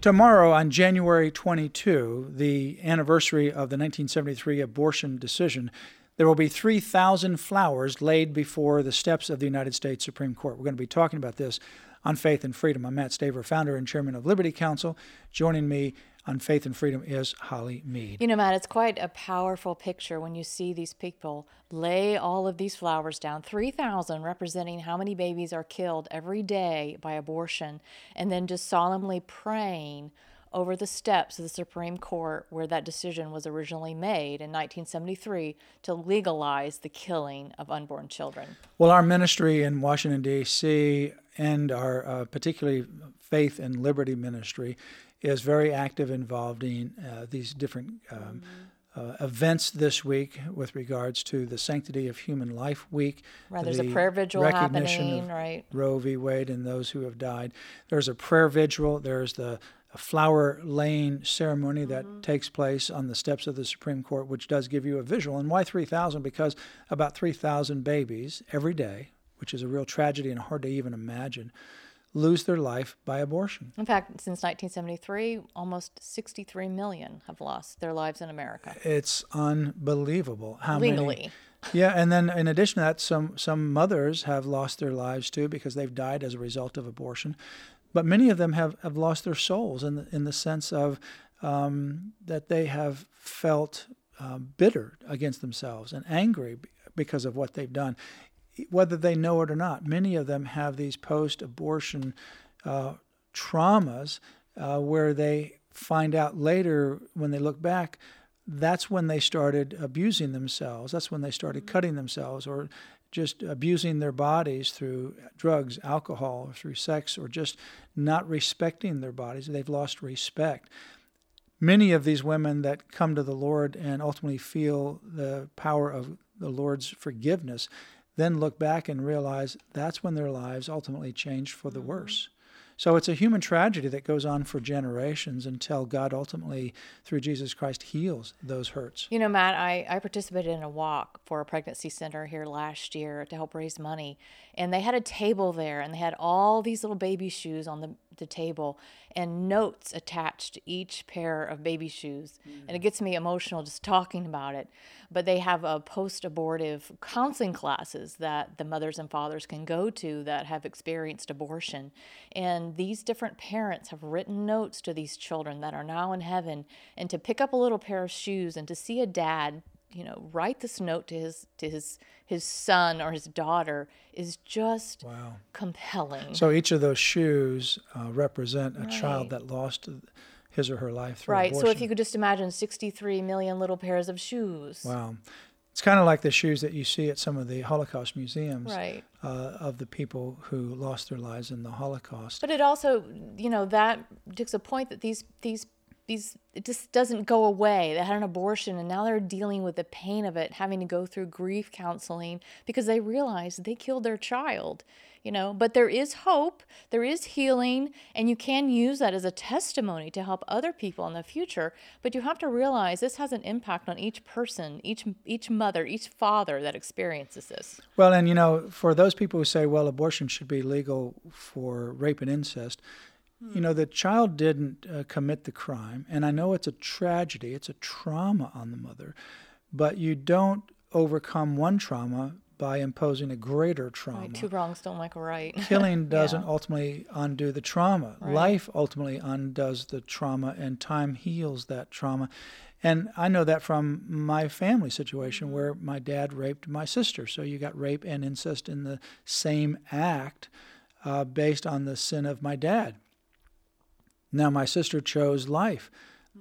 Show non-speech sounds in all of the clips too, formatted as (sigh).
Tomorrow, on January 22, the anniversary of the 1973 abortion decision, there will be 3,000 flowers laid before the steps of the United States Supreme Court. We're going to be talking about this on Faith and Freedom. I'm Mat Staver, founder and chairman of Liberty Counsel. Joining me on Faith and Freedom is Holly Mead. You know, Mat, it's quite a powerful picture when you see these people lay all of these flowers down 3,000, representing how many babies are killed every day by abortion, and then just solemnly praying over the steps of the Supreme Court where that decision was originally made in 1973 to legalize the killing of unborn children. Well, our ministry in Washington, D.C., and our uh, particularly faith and liberty ministry is very active involved in uh, these different um, uh, events this week with regards to the Sanctity of Human Life Week. Right, there's a prayer vigil happening, right? Roe v. Wade and those who have died. There's a prayer vigil. There's the flower laying ceremony that mm-hmm. takes place on the steps of the Supreme Court, which does give you a visual. And why 3,000? Because about 3,000 babies every day, which is a real tragedy and hard to even imagine, lose their life by abortion. In fact, since 1973, almost 63 million have lost their lives in America. It's unbelievable how legally. Many, yeah, and then in addition to that, some some mothers have lost their lives too because they've died as a result of abortion. But many of them have, have lost their souls in the, in the sense of um, that they have felt uh, bitter against themselves and angry because of what they've done whether they know it or not. Many of them have these post abortion uh, traumas uh, where they find out later when they look back that's when they started abusing themselves. That's when they started mm-hmm. cutting themselves or just abusing their bodies through drugs, alcohol, or through sex, or just not respecting their bodies. They've lost respect. Many of these women that come to the Lord and ultimately feel the power of the Lord's forgiveness then look back and realize that's when their lives ultimately changed for the mm-hmm. worse. So it's a human tragedy that goes on for generations until God ultimately, through Jesus Christ, heals those hurts. You know, Mat, I, I participated in a walk for a pregnancy center here last year to help raise money. And they had a table there and they had all these little baby shoes on the, the table and notes attached to each pair of baby shoes. Mm. And it gets me emotional just talking about it. But they have a post abortive counseling classes that the mothers and fathers can go to that have experienced abortion. And these different parents have written notes to these children that are now in heaven. And to pick up a little pair of shoes and to see a dad you know write this note to his to his his son or his daughter is just wow. compelling so each of those shoes uh, represent a right. child that lost his or her life through right abortion. so if you could just imagine 63 million little pairs of shoes wow it's kind of like the shoes that you see at some of the Holocaust museums right. uh, of the people who lost their lives in the Holocaust. But it also, you know, that takes a point that these these these it just doesn't go away. They had an abortion and now they're dealing with the pain of it having to go through grief counseling because they realize they killed their child you know? But there is hope there is healing and you can use that as a testimony to help other people in the future. But you have to realize this has an impact on each person each each mother each father that experiences this. Well and you know for those people who say well abortion should be legal for rape and incest you know, the child didn't uh, commit the crime, and I know it's a tragedy, it's a trauma on the mother, but you don't overcome one trauma by imposing a greater trauma. Right, two wrongs don't make a right. (laughs) Killing doesn't yeah. ultimately undo the trauma. Right. Life ultimately undoes the trauma, and time heals that trauma. And I know that from my family situation where my dad raped my sister. So you got rape and incest in the same act uh, based on the sin of my dad. Now, my sister chose life,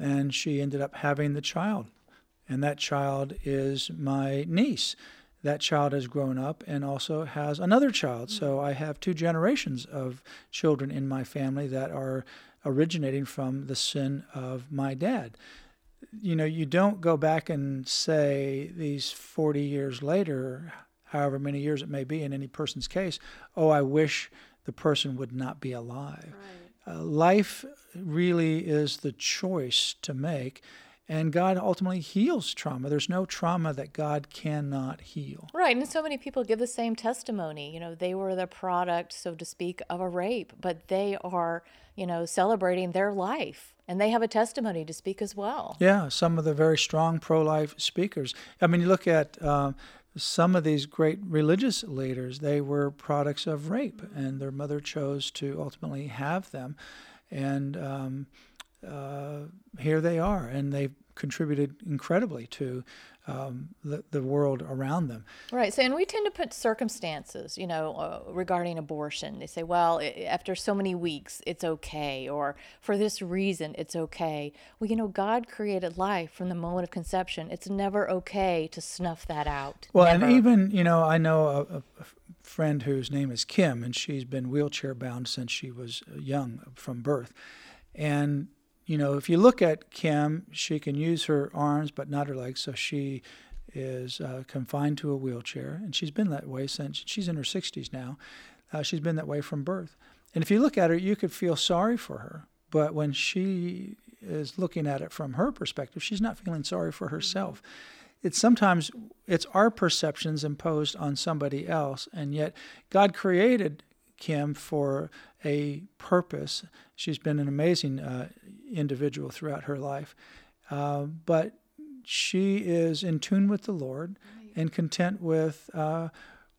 and she ended up having the child. And that child is my niece. That child has grown up and also has another child. So mm-hmm. I have two generations of children in my family that are originating from the sin of my dad. you know, you don't go back and say these 40 years later, however many years it may be in any person's case, oh, I wish the person would not be alive. Right. Uh, life really is the choice to make. And God ultimately heals trauma. There's no trauma that God cannot heal. Right. And so many people give the same testimony. You know, they were the product, so to speak, of a rape, but they are, you know, celebrating their life and they have a testimony to speak as well. Yeah. Some of the very strong pro life speakers. I mean, you look at. Uh, some of these great religious leaders, they were products of rape, and their mother chose to ultimately have them. And um, uh, here they are, and they've contributed incredibly to um, the, the world around them. Right. So, and we tend to put circumstances, you know, uh, regarding abortion. They say, well, it, after so many weeks, it's okay, or for this reason, it's okay. Well, you know, God created life from the moment of conception. It's never okay to snuff that out. Well, never. and even, you know, I know a, a friend whose name is Kim, and she's been wheelchair bound since she was young from birth. And you know, if you look at Kim, she can use her arms but not her legs, so she is uh, confined to a wheelchair, and she's been that way since she's in her 60s now. Uh, she's been that way from birth. And if you look at her, you could feel sorry for her, but when she is looking at it from her perspective, she's not feeling sorry for herself. It's sometimes it's our perceptions imposed on somebody else, and yet God created Kim for a purpose. She's been an amazing uh, individual throughout her life. Uh, but she is in tune with the Lord and content with uh,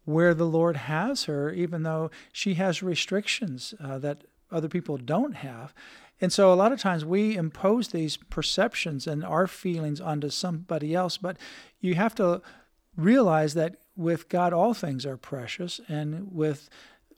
where the Lord has her, even though she has restrictions uh, that other people don't have. And so a lot of times we impose these perceptions and our feelings onto somebody else, but you have to realize that with God, all things are precious, and with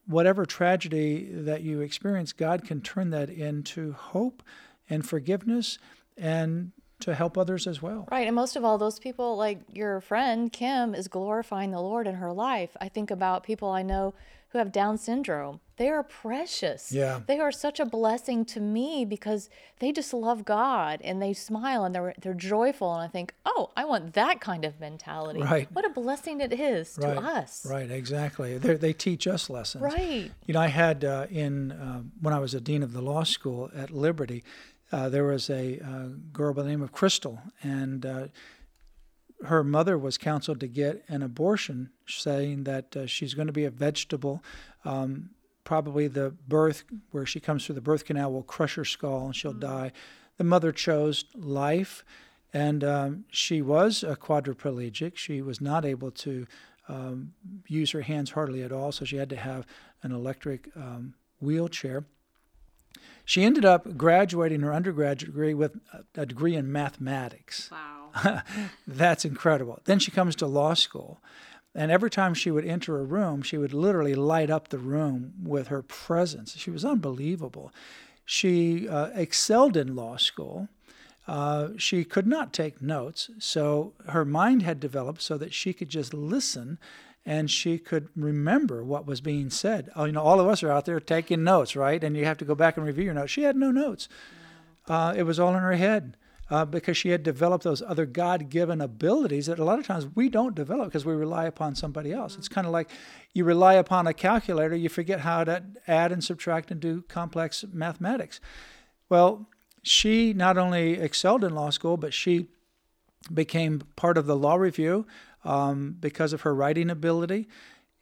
whatever tragedy that you experience, God can turn that into hope and forgiveness and to help others as well. Right. And most of all, those people like your friend Kim is glorifying the Lord in her life. I think about people I know who have Down syndrome. They are precious. Yeah. They are such a blessing to me because they just love God and they smile and they're they're joyful and I think, "Oh, I want that kind of mentality." Right. What a blessing it is right. to us. Right, exactly. They're, they teach us lessons. Right. You know, I had uh, in uh, when I was a dean of the law school at Liberty, uh, there was a uh, girl by the name of Crystal, and uh, her mother was counseled to get an abortion, saying that uh, she's going to be a vegetable. Um, probably the birth, where she comes through the birth canal, will crush her skull and she'll mm-hmm. die. The mother chose life, and um, she was a quadriplegic. She was not able to um, use her hands hardly at all, so she had to have an electric um, wheelchair. She ended up graduating her undergraduate degree with a degree in mathematics. Wow. (laughs) That's incredible. Then she comes to law school. And every time she would enter a room, she would literally light up the room with her presence. She was unbelievable. She uh, excelled in law school. Uh, she could not take notes, so her mind had developed so that she could just listen and she could remember what was being said. Oh, you know, all of us are out there taking notes, right? And you have to go back and review your notes. She had no notes. Uh, it was all in her head uh, because she had developed those other God-given abilities that a lot of times we don't develop because we rely upon somebody else. It's kind of like you rely upon a calculator, you forget how to add and subtract and do complex mathematics. Well, she not only excelled in law school, but she became part of the law review um, because of her writing ability.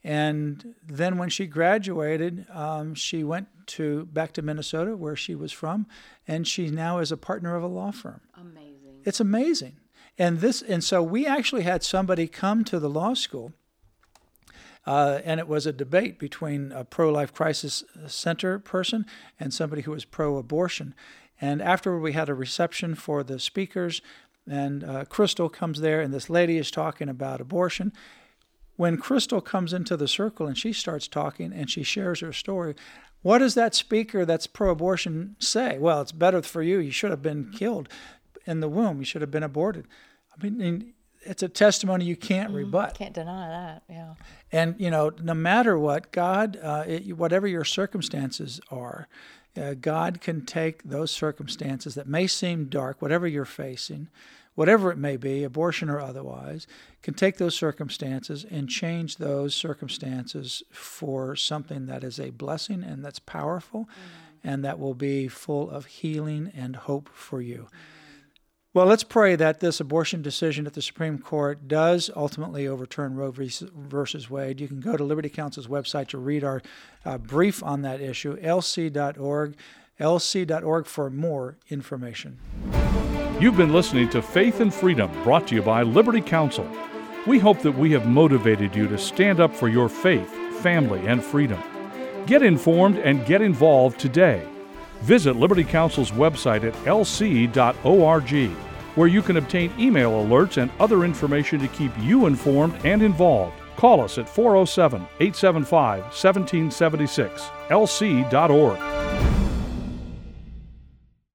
And then when she graduated, um, she went to back to Minnesota, where she was from, and she now is a partner of a law firm. Amazing. It's amazing. And this, and so we actually had somebody come to the law school, uh, and it was a debate between a pro-life crisis center person and somebody who was pro-abortion. And afterward, we had a reception for the speakers, and uh, Crystal comes there, and this lady is talking about abortion. When Crystal comes into the circle and she starts talking and she shares her story, what does that speaker that's pro abortion say? Well, it's better for you. You should have been killed in the womb, you should have been aborted. I mean, it's a testimony you can't mm, rebut. Can't deny that, yeah. And, you know, no matter what, God, uh, it, whatever your circumstances are, Uh, God can take those circumstances that may seem dark, whatever you're facing, whatever it may be, abortion or otherwise, can take those circumstances and change those circumstances for something that is a blessing and that's powerful and that will be full of healing and hope for you. Well, let's pray that this abortion decision at the Supreme Court does ultimately overturn Roe versus Wade. You can go to Liberty Counsel's website to read our uh, brief on that issue, lc.org, lc.org for more information. You've been listening to Faith and Freedom, brought to you by Liberty Counsel. We hope that we have motivated you to stand up for your faith, family, and freedom. Get informed and get involved today. Visit Liberty Counsel's website at lc.org, where you can obtain email alerts and other information to keep you informed and involved. Call us at 407 875 1776, lc.org.